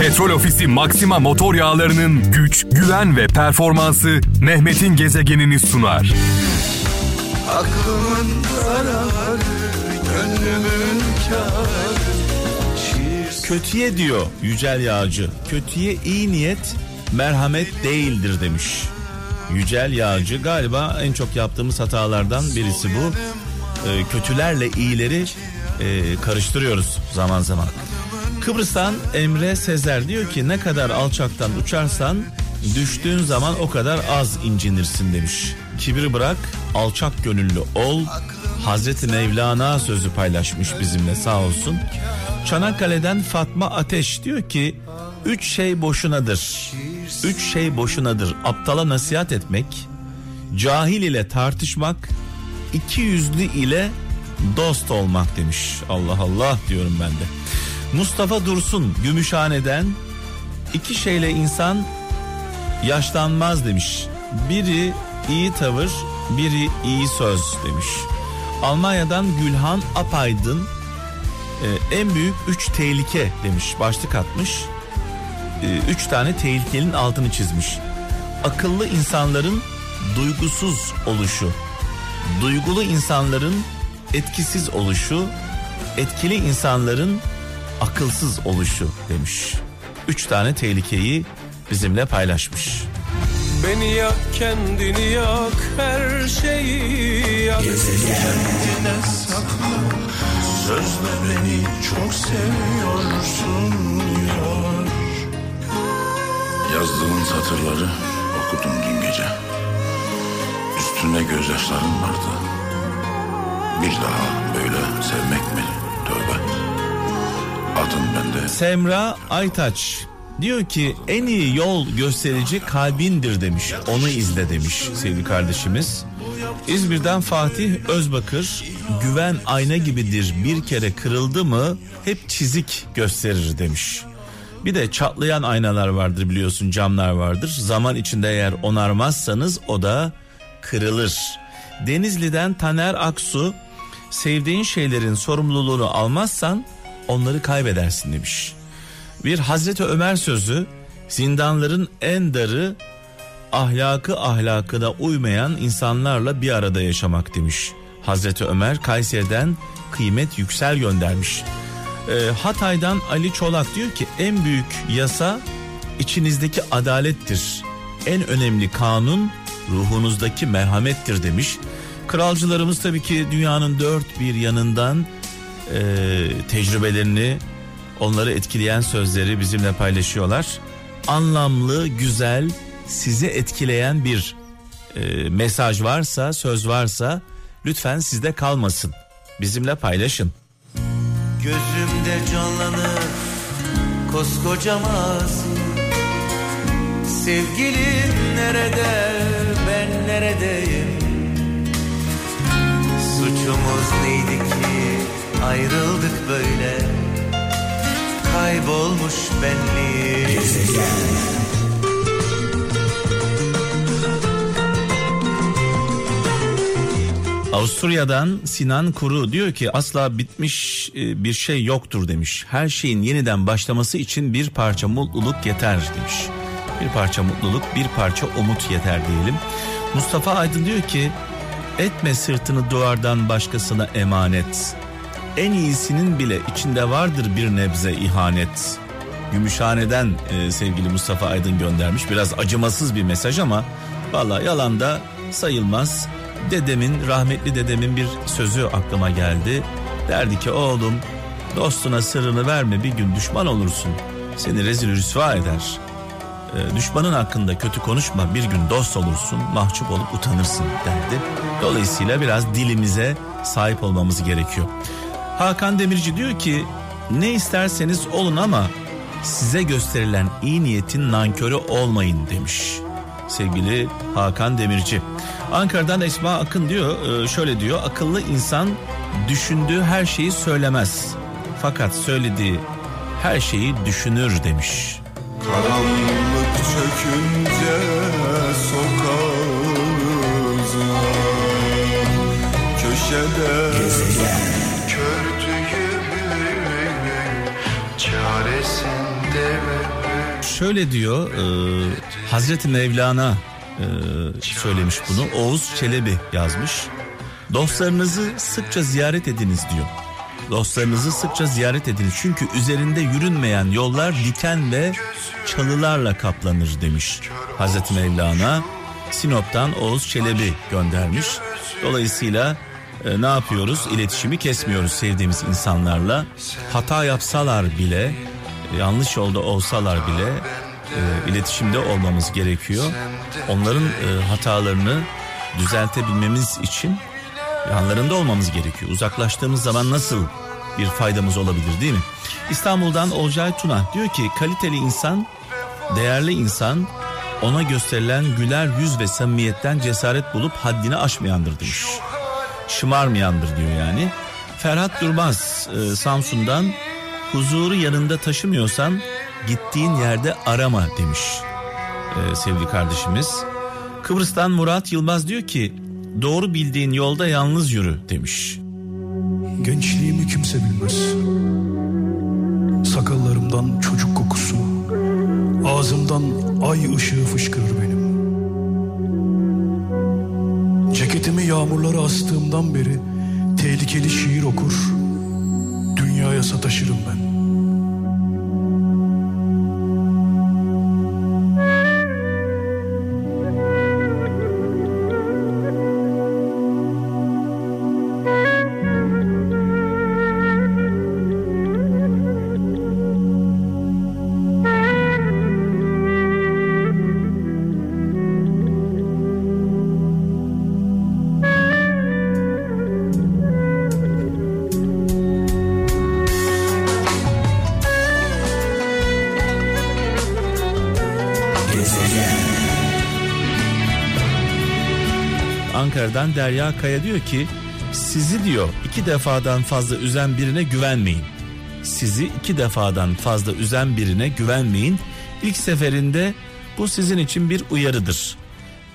Petrol Ofisi Maxima motor yağlarının güç, güven ve performansı Mehmet'in gezegenini sunar. Aklımın zararı, gönlümün kârı. Kötüye diyor Yücel Yağcı. Kötüye iyi niyet merhamet değildir demiş. Yücel Yağcı galiba en çok yaptığımız hatalardan birisi bu. Ee, kötülerle iyileri e, karıştırıyoruz zaman zaman. Kıbrıs'tan Emre Sezer diyor ki ne kadar alçaktan uçarsan düştüğün zaman o kadar az incinirsin demiş. Kibri bırak alçak gönüllü ol. Hazreti Mevlana sözü paylaşmış bizimle sağ olsun. Çanakkale'den Fatma Ateş diyor ki üç şey boşunadır. Üç şey boşunadır. Aptala nasihat etmek, cahil ile tartışmak, iki yüzlü ile dost olmak demiş. Allah Allah diyorum ben de. Mustafa Dursun Gümüşhane'den iki şeyle insan yaşlanmaz demiş. Biri iyi tavır, biri iyi söz demiş. Almanya'dan Gülhan Apaydın e, en büyük üç tehlike demiş. Başlık atmış. E, üç tane tehlikenin altını çizmiş. Akıllı insanların duygusuz oluşu, duygulu insanların etkisiz oluşu, etkili insanların akılsız oluşu demiş. Üç tane tehlikeyi bizimle paylaşmış. Beni yak kendini yak her şeyi yak Kendine sakla Sözle beni çok seviyorsun diyor Yazdığın satırları okudum dün gece. Üstüne gözyaşlarım vardı. Bir daha böyle sevmek mi? Tövbe. Adın bende. Semra Aytaç diyor ki en iyi yol gösterici kalbindir demiş. Onu izle demiş sevgili kardeşimiz. İzmir'den Fatih Özbakır güven ayna gibidir bir kere kırıldı mı hep çizik gösterir demiş. Bir de çatlayan aynalar vardır biliyorsun camlar vardır. Zaman içinde eğer onarmazsanız o da kırılır. Denizli'den Taner Aksu sevdiğin şeylerin sorumluluğunu almazsan onları kaybedersin demiş. Bir Hazreti Ömer sözü zindanların en darı ahlakı ahlakına uymayan insanlarla bir arada yaşamak demiş. Hazreti Ömer Kayseri'den kıymet yüksel göndermiş. Ee, Hatay'dan Ali Çolak diyor ki en büyük yasa içinizdeki adalettir. En önemli kanun ruhunuzdaki merhamettir demiş. Kralcılarımız tabii ki dünyanın dört bir yanından e, tecrübelerini onları etkileyen sözleri bizimle paylaşıyorlar. Anlamlı, güzel, sizi etkileyen bir e, mesaj varsa, söz varsa lütfen sizde kalmasın. Bizimle paylaşın. Gözümde canlanır koskoca mazi Sevgilim nerede ben neredeyim Suçumuz neydi ki ayrıldık böyle Kaybolmuş benliğim Avusturya'dan Sinan Kuru diyor ki asla bitmiş e, bir şey yoktur demiş. Her şeyin yeniden başlaması için bir parça mutluluk yeter demiş. Bir parça mutluluk, bir parça umut yeter diyelim. Mustafa Aydın diyor ki etme sırtını duvardan başkasına emanet. En iyisinin bile içinde vardır bir nebze ihanet. Gümüşhane'den e, sevgili Mustafa Aydın göndermiş. Biraz acımasız bir mesaj ama valla yalan da sayılmaz. Dedemin, rahmetli dedemin bir sözü aklıma geldi. Derdi ki oğlum dostuna sırrını verme bir gün düşman olursun. Seni rezil rüsva eder. E, düşmanın hakkında kötü konuşma bir gün dost olursun mahcup olup utanırsın derdi. Dolayısıyla biraz dilimize sahip olmamız gerekiyor. Hakan Demirci diyor ki ne isterseniz olun ama size gösterilen iyi niyetin nankörü olmayın demiş sevgili Hakan Demirci. Ankara'dan Esma Akın diyor e, şöyle diyor akıllı insan düşündüğü her şeyi söylemez. Fakat söylediği her şeyi düşünür demiş. Karanlık çökünce sokağımıza Köşede Kördüğümün Şöyle diyor e, Hazreti Mevlana e, söylemiş bunu. Oğuz Çelebi yazmış. Dostlarınızı sıkça ziyaret ediniz diyor. Dostlarınızı sıkça ziyaret ediniz. Çünkü üzerinde yürünmeyen yollar diken ve çalılarla kaplanır demiş Hazreti Mevlana. Sinop'tan Oğuz Çelebi göndermiş. Dolayısıyla e, ne yapıyoruz? İletişimi kesmiyoruz sevdiğimiz insanlarla. Hata yapsalar bile, yanlış yolda olsalar bile e, iletişimde olmamız gerekiyor. Onların e, hatalarını düzeltebilmemiz için yanlarında olmamız gerekiyor. Uzaklaştığımız zaman nasıl bir faydamız olabilir değil mi? İstanbul'dan Olcay Tuna diyor ki kaliteli insan, değerli insan ona gösterilen güler yüz ve samimiyetten cesaret bulup haddini aşmayandır demiş. Şımarmayandır diyor yani. Ferhat Durmaz e, Samsun'dan huzuru yanında taşımıyorsan gittiğin yerde arama demiş e, sevgili kardeşimiz. Kıbrıs'tan Murat Yılmaz diyor ki doğru bildiğin yolda yalnız yürü demiş. Gençliğimi kimse bilmez. Sakallarımdan çocuk kokusu, ağzımdan ay ışığı fışkırır benim. Ceketimi yağmurlara astığımdan beri tehlikeli şiir okur, dünyaya sataşırım ben. Ankara'dan Derya Kaya diyor ki sizi diyor iki defadan fazla üzen birine güvenmeyin. Sizi iki defadan fazla üzen birine güvenmeyin. İlk seferinde bu sizin için bir uyarıdır.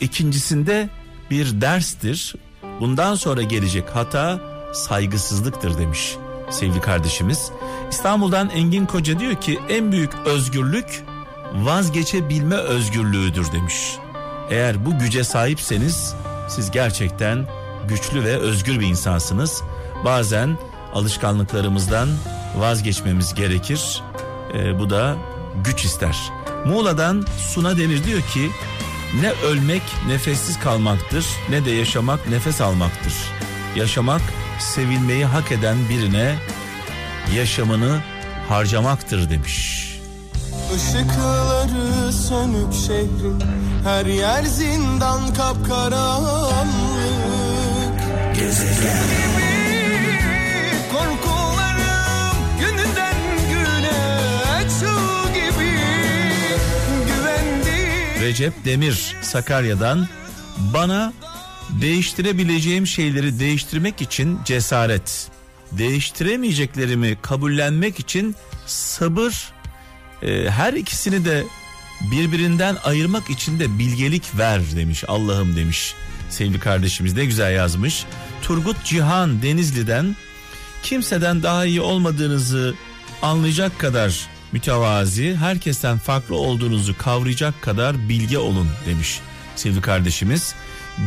İkincisinde bir derstir. Bundan sonra gelecek hata saygısızlıktır demiş sevgili kardeşimiz. İstanbul'dan Engin Koca diyor ki en büyük özgürlük vazgeçebilme özgürlüğüdür demiş. Eğer bu güce sahipseniz siz gerçekten güçlü ve özgür bir insansınız. Bazen alışkanlıklarımızdan vazgeçmemiz gerekir. Ee, bu da güç ister. Muğla'dan Suna Demir diyor ki ne ölmek nefessiz kalmaktır ne de yaşamak nefes almaktır. Yaşamak sevilmeyi hak eden birine yaşamını harcamaktır demiş. Işıkları sönük şehrin Her yer zindan kapkaranlık. Gezegen. Korkularım gününden güne Çığ gibi. Recep Demir Sakarya'dan bana değiştirebileceğim şeyleri değiştirmek için cesaret, değiştiremeyeceklerimi kabullenmek için sabır, e, her ikisini de birbirinden ayırmak için de bilgelik ver demiş Allah'ım demiş sevgili kardeşimiz ne güzel yazmış. Turgut Cihan Denizli'den kimseden daha iyi olmadığınızı anlayacak kadar mütevazi, herkesten farklı olduğunuzu kavrayacak kadar bilge olun demiş sevgili kardeşimiz.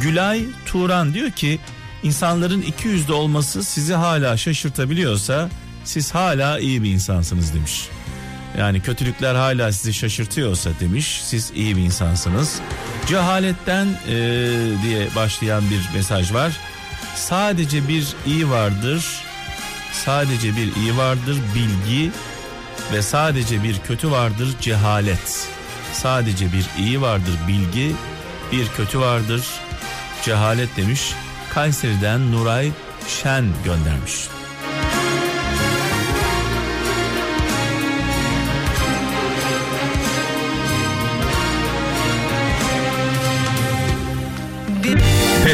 Gülay Turan diyor ki insanların iki yüzlü olması sizi hala şaşırtabiliyorsa siz hala iyi bir insansınız demiş. Yani kötülükler hala sizi şaşırtıyorsa demiş siz iyi bir insansınız. Cehaletten e, diye başlayan bir mesaj var. Sadece bir iyi vardır. Sadece bir iyi vardır bilgi ve sadece bir kötü vardır cehalet. Sadece bir iyi vardır bilgi, bir kötü vardır cehalet demiş. Kayseri'den Nuray Şen göndermiş.